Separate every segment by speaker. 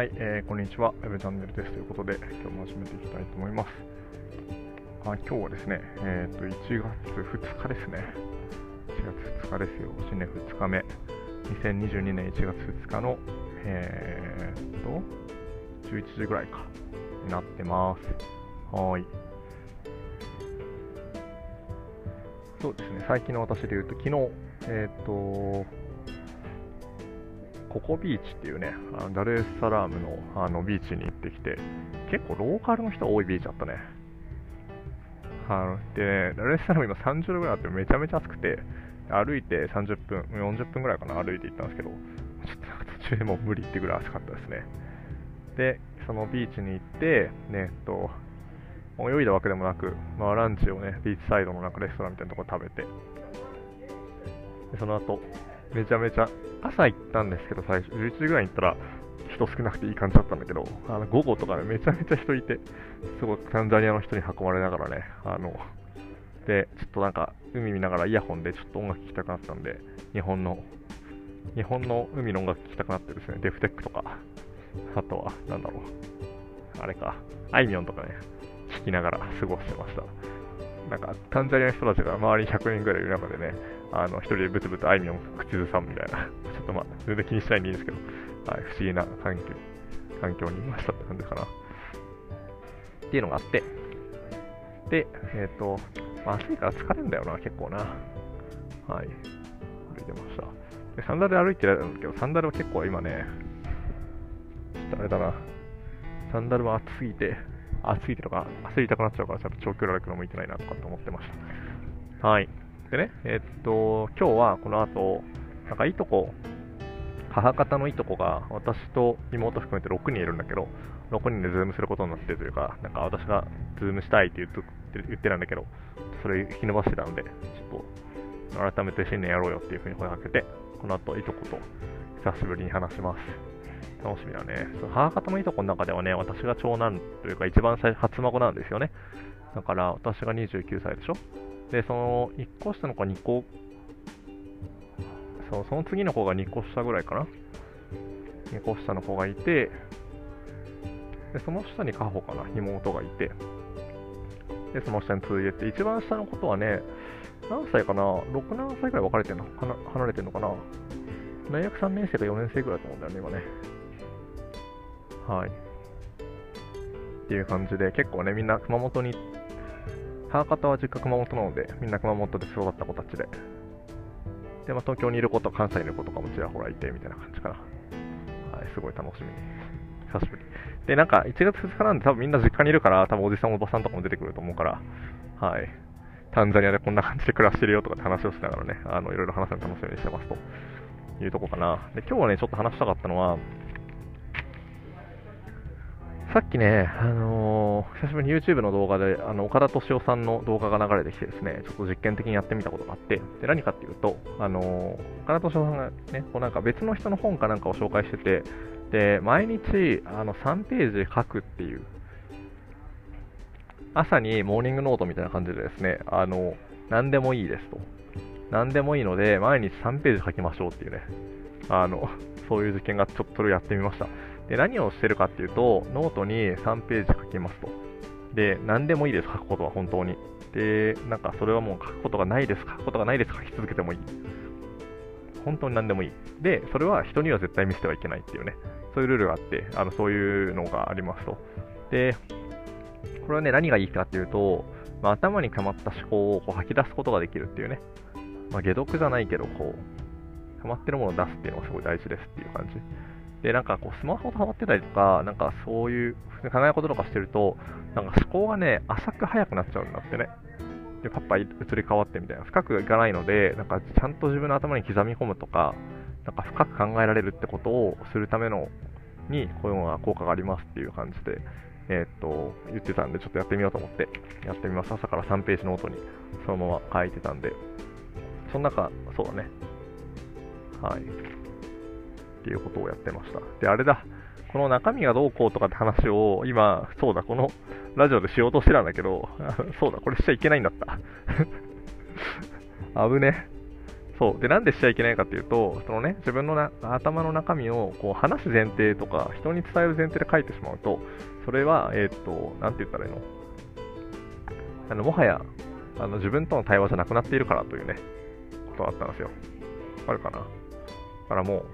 Speaker 1: はい、えー、こんにちは。ウェブチャンネルですということで、今日も始めていきたいと思います。あ今日はですね、えっ、ー、と、1月2日ですね。1月2日ですよ。新年2日目。2022年1月2日の、えー、と、11時ぐらいか、になってます。はい。そうですね、最近の私で言うと、昨日、えっ、ー、と、ココビーチっていうね、あのダルエスサラームのあのビーチに行ってきて、結構ローカルの人多いビーチだったね。あのでね、ダルエスサラーム今30度ぐらいあってめちゃめちゃ暑くて、歩いて30分、40分ぐらいかな、歩いて行ったんですけど、ちょっと途中でもう無理ってぐらい暑かったですね。で、そのビーチに行って、ね、えっと、泳いだわけでもなく、まあ、ランチをね、ビーチサイドのなんかレストランみたいなところ食べて、その後、めちゃめちゃ、朝行ったんですけど、最初、11時ぐらいに行ったら、人少なくていい感じだったんだけど、あの午後とかね、めちゃめちゃ人いて、すごくタンザニアの人に囲まれながらね、あの、で、ちょっとなんか、海見ながらイヤホンでちょっと音楽聴きたくなったんで、日本の、日本の海の音楽聴きたくなってですね、デフテックとか、あとは、なんだろう、あれか、あいみょんとかね、聴きながら過ごしてました。なんか、タンザニアの人たちが周りに100人ぐらいいる中でね、あの、一人でブツブツあいみょん口ずさむみたいな、ちょっとまあ、全然気にしないでいいんですけど、はい、不思議な環境環境にいましたって感じかな。っていうのがあって、で、えっ、ー、と、まあ、暑いから疲れるんだよな、結構な。はい。歩いてました。で、サンダルで歩いてるんですけど、サンダルは結構今ね、ちょっとあれだな、サンダルは暑すぎて、暑すぎてとか、焦りたくなっちゃうから、ちょっと長距離歩くの向いてないなとかって思ってました。はい。でね、えっと、今日はこの後、なんかいとこ、母方のいとこが私と妹含めて6人いるんだけど、6人でズームすることになってるというか、なんか私がズームしたいって言って言ってたんだけど、それ引き伸ばしてたので、ちょっと改めて新年やろうよっていうふうに声かけて、この後いとこと久しぶりに話します。楽しみだね。その母方のいとこの中ではね、私が長男というか一番最初、初孫なんですよね。だから私が29歳でしょ？で、その1個下の子が2個、そう、その次の子が2個下ぐらいかな。2個下の子がいて、で、その下にカホかな、妹がいて、で、その下に続いてて、一番下のことはね、何歳かな ?6、7歳くらい分かれてんの？離れてんのかな？大学3年生か4年生ぐらいだと思うんだよね、今ね。はい。っていう感じで、結構ね、みんな熊本に母方は実家熊本なので、みんな熊本で育った子たちで。で、まあ、東京にいる子と関西にいる子とかもちらほらいて、みたいな感じかな。はい、すごい楽しみに。久しぶり。で、なんか、1月2日なんで多分みんな実家にいるから、多分おじさんおばさんとかも出てくると思うから、はい。タンザニアでこんな感じで暮らしてるよとかって話をしながらね、あの、いろいろ話すの楽しみにしてますというとこかな。で、今日はね、ちょっと話したかったのは、さっきね、あのー、久しぶりに YouTube の動画で、あの岡田敏夫さんの動画が流れてきてですね、ちょっと実験的にやってみたことがあって、で何かっていうと、あのー、岡田敏夫さんがね、こうなんか別の人の本かなんかを紹介してて、で、毎日、あの、3ページ書くっていう、朝にモーニングノートみたいな感じでですね、あの、何でもいいですと。何でもいいので、毎日3ページ書きましょうっていうね、あの、そういう実験がちょっとやってみました。で、何をしてるかっていうと、ノートに3ページ書きますと。で、何でもいいです、書くことは本当に。で、なんかそれはもう書くことがないです、書くことがないです、書き続けてもいい。本当に何でもいい。で、それは人には絶対見せてはいけないっていうね、そういうルールがあって、あのそういうのがありますと。で、これはね、何がいいかっていうと、まあ、頭に溜まった思考をこう吐き出すことができるっていうね、まあ、解毒じゃないけど、こう、溜まってるものを出すっていうのがすごい大事ですっていう感じ。で、なんかこう、スマホとハマってたりとか、なんかそういう考え事とかしてると、なんか思考がね、浅く早くなっちゃうんだってね。で、パッパ移り変わってみたいな。深くいかないので、なんかちゃんと自分の頭に刻み込むとか、なんか深く考えられるってことをするためのに、こういうのが効果がありますっていう感じで、えー、っと、言ってたんで、ちょっとやってみようと思って、やってみます。朝から3ページノートにそのまま書いてたんで、その中、そうだね。はい。っていうことをやってました。で、あれだ、この中身がどうこうとかって話を今、そうだ、このラジオでしようとしてたんだけど、そうだ、これしちゃいけないんだった。危ね。そう。で、なんでしちゃいけないかっていうと、そのね、自分のな頭の中身をこう話す前提とか、人に伝える前提で書いてしまうと、それは、えっ、と、なんて言ったらいいの？あの、もはや、あの、自分との対話じゃなくなっているからというね、ことだったんですよ。わかるかな？だからもう、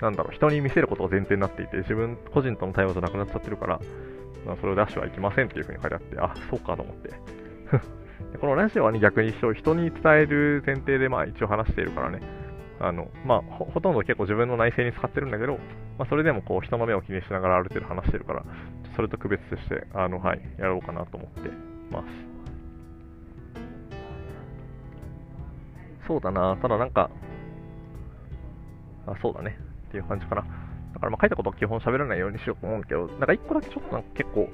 Speaker 1: なんだろう、人に見せることが前提になっていて、自分個人との対話じゃなくなっちゃってるから、まあ、それを出してはいけませんっていうふうに書いてあって、あ、そうかと思って。このラジオは、ね、逆に人に伝える前提でまあ一応話しているからね、あのまあほ、ほとんど結構自分の内政に使ってるんだけど、まあ、それでもこう人の目を気にしながらある程度話してるから、それと区別して、あのはい、やろうかなと思ってます。そうだな、ただなんか、あ、そうだね、っていう感じかな。だからまあ書いたことは基本喋らないようにしようと思うけど、なんか一個だけちょっとなんか結構、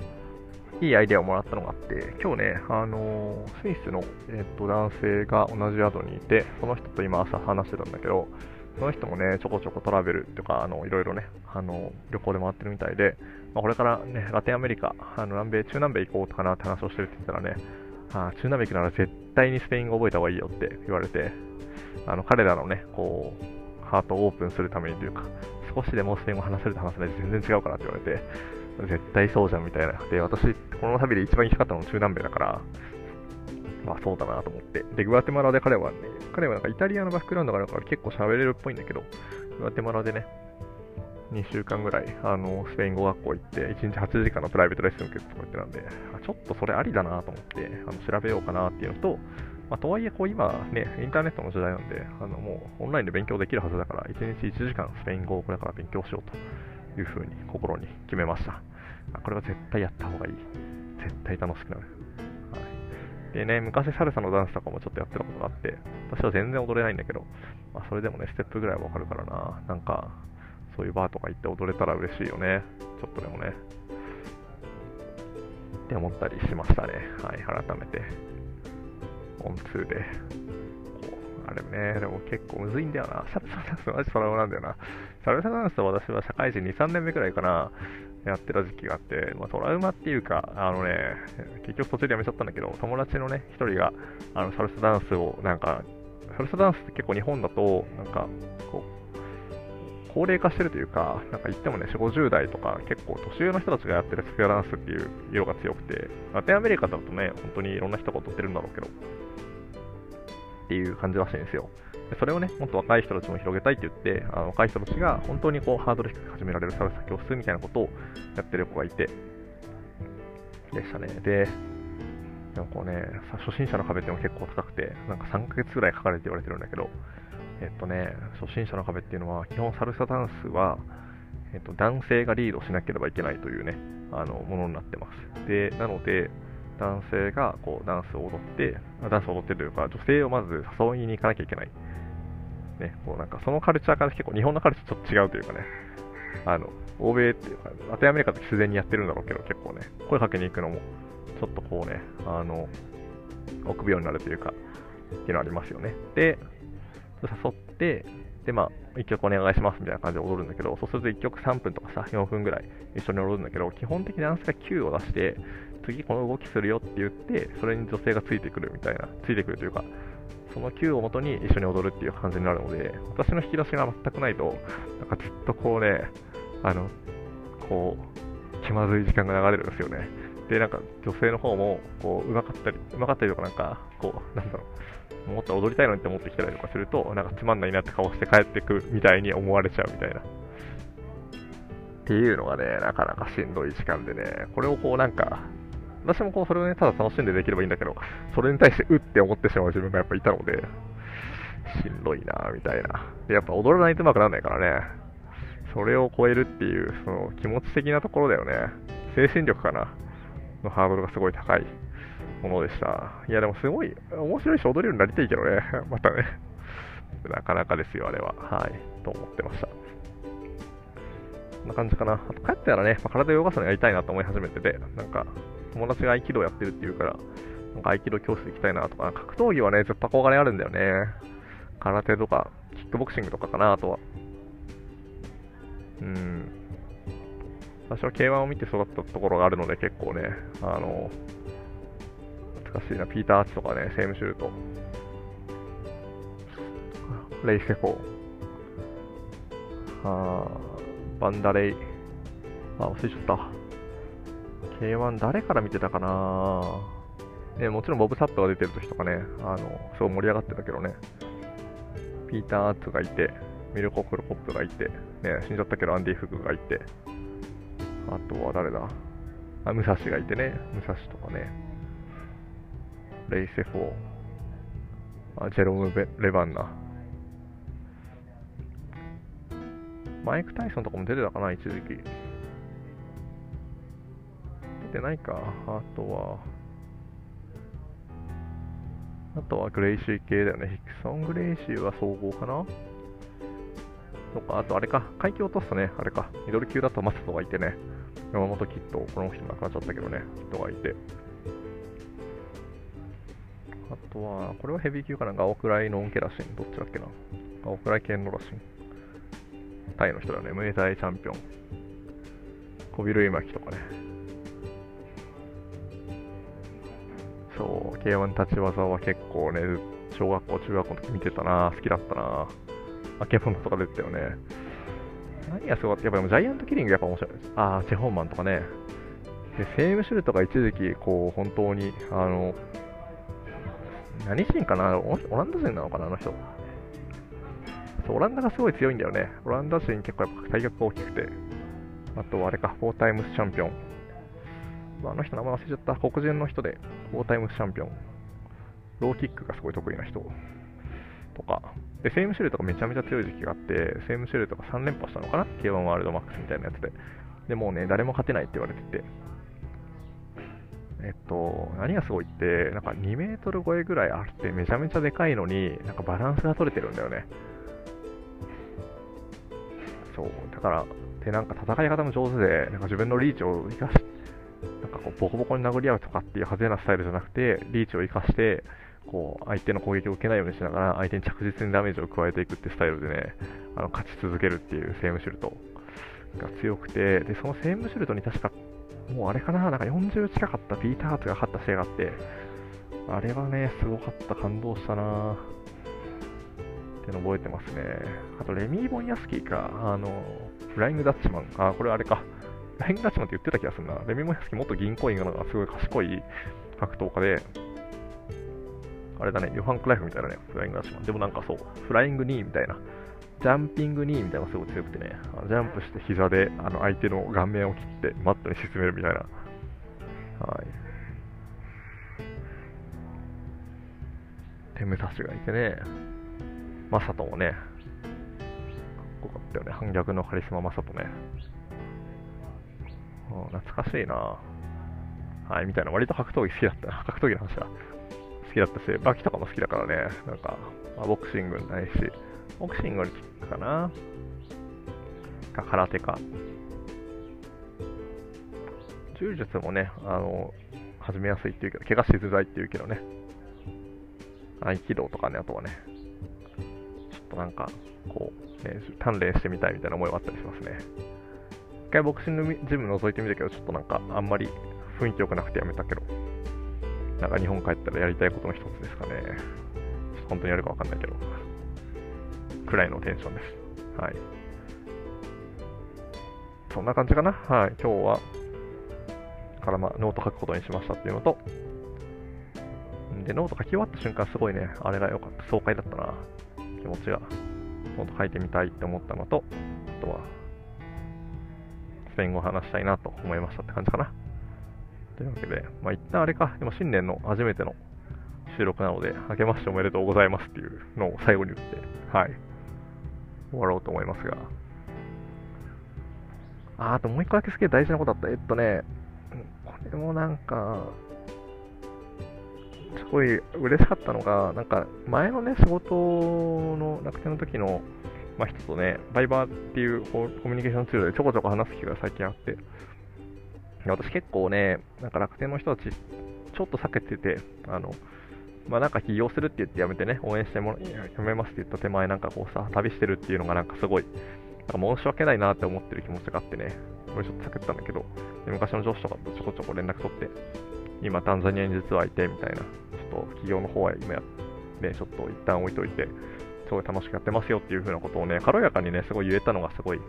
Speaker 1: いいアイデアをもらったのがあって、今日ね、あのー、スイスの、えっと男性が同じ宿にいて、その人と今朝話してたんだけど、その人もね、ちょこちょこトラベルとか、あのいろいろね、あの旅行で回ってるみたいで、まあ、これからね、ラテンアメリカ、あの南米、中南米行こうとかなって話をしてるって言ったらね、あ中南米行くなら絶対にスペイン語覚えた方がいいよって言われて、あの彼らのね、こう、ハートをオープンするためにというか、少しでもスペイン語話せると話せないと全然違うからって言われて、絶対そうじゃんみたいな。で、私、この旅で一番行きたかったのは中南米だから、まあそうだなと思って。で、グアテマラで彼はね、彼はなんかイタリアのバックグラウンドがあるから結構喋れるっぽいんだけど、グアテマラでね、2週間ぐらい、あの、スペイン語学校行って、1日8時間のプライベートレッスン受けてとかってたんで、ちょっとそれありだなと思って、あの調べようかなっていうのと、まあ、とはいえ、こう今ね、インターネットの時代なんで、あのもうオンラインで勉強できるはずだから、1日1時間スペイン語をこれから勉強しようというふうに心に決めました。あこれは絶対やった方がいい。絶対楽しくなる。はい、でね、昔サルサのダンスとかもちょっとやってたことがあって、私は全然踊れないんだけど、まあ、それでもね、ステップぐらいはわかるからな。なんか、そういうバーとか行って踊れたら嬉しいよね。ちょっとでもね。って思ったりしましたね。はい、改めて。オン2で。あれね、でも結構むずいんだよな。サルサダンスマジトラウマなんだよな。サルサダンスと私は社会人2、3年目くらいかな。やってた時期があって、まあ、トラウマっていうか、あのね、結局途中でやめちゃったんだけど、友達のね、一人が、あの、サルサダンスを、なんか、サルサダンスって結構日本だと、なんか、こう、高齢化してるというか、なんか言ってもね、4、50代とか結構年上の人たちがやってるスペアダンスっていう色が強くて、ラテンアメリカだとね、本当にいろんな人が踊ってるんだろうけど、っていう感じらしいんですよ。それをね、もっと若い人たちも広げたいって言って、あの若い人たちが本当にこうハードル低く始められるサルサ教室みたいなことをやってる子がいて、でしたね。で、でもこうね、初心者の壁っても結構高くて、なんか3ヶ月ぐらいかかるって言われてるんだけど、えっとね、初心者の壁っていうのは、基本サルサダンスは、えっと、男性がリードしなければいけないというね、あの、ものになってます。で、なので、男性がこうダンスを踊って、ダンスを踊ってというか、女性をまず誘いに行かなきゃいけない。ね、こうなんかそのカルチャーから結構日本のカルチャーちょっと違うというかね、あの、欧米っていうか、ラテンアメリカって自然にやってるんだろうけど、結構ね、声かけに行くのも、ちょっとこうね、あの、臆病になるというか、っていうのありますよね。で、誘って、で、まあ、1曲お願いしますみたいな感じで踊るんだけど、そうすると1曲3分とかさ、4分ぐらい一緒に踊るんだけど、基本的にダンスが9を出して、次この動きするよって言って、それに女性がついてくるみたいな、ついてくるというか、その Q をもとに一緒に踊るっていう感じになるので、私の引き出しが全くないと、なんかずっとこうね、あの、こう、気まずい時間が流れるんですよね。で、なんか女性の方も、こう、うまかったり、うまかったりとかなんか、こう、なんだろう、もっと踊りたいのにって思ってきたりとかすると、なんかつまんないなって顔して帰ってくみたいに思われちゃうみたいな。っていうのがね、なかなかしんどい時間でね、これをこうなんか、私もこうそれをね、ただ楽しんでできればいいんだけど、それに対してうって思ってしまう自分がやっぱいたので、しんどいなみたいな。で、やっぱ踊らないとうまくならないからね、それを超えるっていう、その気持ち的なところだよね。精神力かなのハードルがすごい高いものでした。いや、でもすごい面白いし踊れるようになりたいけどね、またね。なかなかですよ、あれは。はい、と思ってました。こんな感じかな。あと帰ったらね、まあ、体を動かすのやりたいなと思い始めてて、なんか、友達が合気道やってるっていうから、なんか合気道教室行きたいなとか、格闘技はね、ずっと憧れあるんだよね。空手とか、キックボクシングとかかな、あとは。うん。私は K1 を見て育ったところがあるので、結構ね、あの、懐かしいな、ピーター・アーチとかね、セームシュート。レイセフォー。あーバンダレイ。あ、忘れちゃった。K1 誰から見てたかな？ね、もちろんボブ・サットが出てる時とかね、あの、すごい盛り上がってたけどね。ピーター・アーツがいて、ミルコ・クロコップがいて、ね、死んじゃったけどアンディ・フグがいて、あとは誰だ？あ、武蔵がいてね、武蔵とかね、レイセフォー、あジェロム・レ・バンナ、マイク・タイソンとかも出てたかな、一時期。出てないか。あとは、あとはグレイシー系だよね。ヒクソン・グレイシーは総合かなとか、あとあれか、階級落とすとね、あれか、ミドル級だとマサトがいてね、山本キッド、この人亡くなっちゃったけどね、人がいて。あとは、これはヘビー級かな、ガオクライノンケラシン、どっちだっけな。ガオクライケンノラシン。タイの人だね、ムエタイチャンピオン。コビルイマキとかね。そう、K1 立ち技は結構ね、小学校、中学校の時見てたな、好きだったな。あけぼのとか出てたよね。何がすごかったやっぱりジャイアントキリングやっぱ面白いです。ああ、チェホンマンとかね。で、セームシュルトが一時期、こう、本当に、あの、何人かな？オランダ人なのかな？あの人。そうオランダがすごい強いんだよね。オランダ人結構やっぱ体格が大きくて。あと、あれか、フォータイムスチャンピオン。あの人名前忘れちゃった。黒人の人で、フォータイムスチャンピオン。ローキックがすごい得意な人。とか。で、セイムシェルとかめちゃめちゃ強い時期があって、セイムシェルとか3連覇したのかな ?K1 ワールドマックスみたいなやつで。で、もうね、誰も勝てないって言われてて。えっと、何がすごいって、なんか2メートル超えぐらいあってめちゃめちゃでかいのに、なんかバランスが取れてるんだよね。そう、だから、で、なんか戦い方も上手で、なんか自分のリーチを生かし、なんかこう、ボコボコに殴り合うとかっていう派手なスタイルじゃなくて、リーチを生かして、こう、相手の攻撃を受けないようにしながら、相手に着実にダメージを加えていくってスタイルでね、あの、勝ち続けるっていうセームシュルトが強くて、で、そのセームシュルトに確か、もうあれかな、なんか40近かったピーター・ハーツが勝った試合があって、あれはね、すごかった、感動したな。っての覚えてますね。あと、レミー・ボンヤスキーか、あの、フライング・ダッチマン、あ、これあれか、フライング・ダッチマンって言ってた気がするな。レミー・ボンヤスキー元銀行員がすごい賢い格闘家で、あれだね、ヨハン・クライフみたいなね、フライングダッシュマン。でもなんかそう、フライング2みたいな、ジャンピング2みたいなのがすごい強くてね、あジャンプして膝であの相手の顔面を切ってマットに沈めるみたいな。はい。テムサシがいてね、マサトもね、かっこよかったよね。反逆のカリスママサトね。懐かしいなはい、みたいな。割と格闘技好きだったな。格闘技の話は。好きだったし、バキとかも好きだからね、なんか、まあ、ボクシングないし、ボクシングよりキックかなか、空手か。柔術もね、あの、始めやすいっていうけど、怪我しづらいっていうけどね。合気道とかね、あとはね、ちょっとなんか、こう、ね、鍛錬してみたいみたいな思いはあったりしますね。一回ボクシングジム覗いてみたけど、ちょっとなんか、あんまり雰囲気良くなくてやめたけど、なんか日本帰ったらやりたいことの一つですかね。ちょっと本当にやるかわかんないけど、くらいのテンションです。はい。そんな感じかな。はい。今日は、からまノート書くことにしましたっていうのと、で、ノート書き終わった瞬間、すごいね、あれが良かった。爽快だったな。気持ちが。ノート書いてみたいって思ったのと、あとは、スペイン語を話したいなと思いましたって感じかな。というわけで、まあ、一旦あれか、今新年の初めての収録なので、明けましておめでとうございますっていうのを最後に言って、はい、終わろうと思いますが。あ、あともう一個だけすげえ大事なことあった。えっとね、これもなんか、すごい嬉しかったのが、なんか前のね、仕事の楽天の時の、まあ、人とね、バイバーっていうコミュニケーションツールでちょこちょこ話す機会が最近あって、私結構ね、なんか楽天の人たち、ちょっと避けてて、あの、まあ、なんか起業するって言ってやめてね、応援してもやめますって言った手前、なんかこうさ、旅してるっていうのがなんかすごい、なんか申し訳ないなって思ってる気持ちがあってね、これちょっと避けてたんだけど、昔の上司とかとちょこちょこ連絡取って、今タンザニアに実はいてみたいな、ちょっと企業の方は今や、ね、ちょっと一旦置いといて、すごい楽しくやってますよっていう風なことをね、軽やかにね、すごい言えたのがすごい、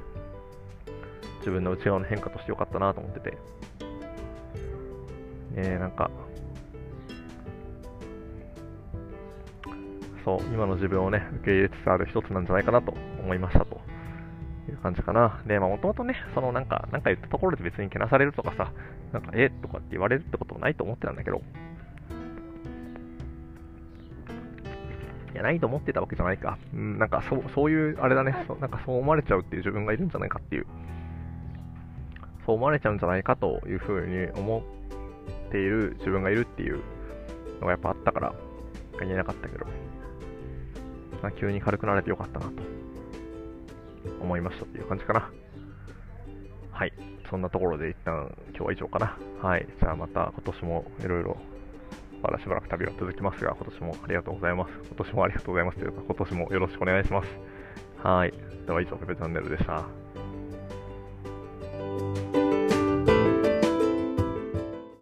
Speaker 1: 自分の内側の変化としてよかったなと思ってて、ねなんか、そう、今の自分をね、受け入れつつある一つなんじゃないかなと思いましたと。いう感じかな。で、まあもともとね、そのなんか、なんか言ったところで別にけなされるとかさ、なんか、えとかって言われるってこともないと思ってたんだけど、いや、ないと思ってたわけじゃないか。うん、なんかそう、そういう、あれだね。そ、なんかそう思われちゃうっていう自分がいるんじゃないかっていう、そう思われちゃうんじゃないかというふうに思っている自分がいるっていうのがやっぱあったから、言えなかったけど、まあ、急に軽くなれてよかったなと思いましたっていう感じかな。はい。そんなところで一旦今日は以上かな。はい。じゃあまた今年もいろいろまだしばらく旅は続きますが、今年もありがとうございます。今年もありがとうございますというか、今年もよろしくお願いします。はい。では以上、ペペチャンネルでした。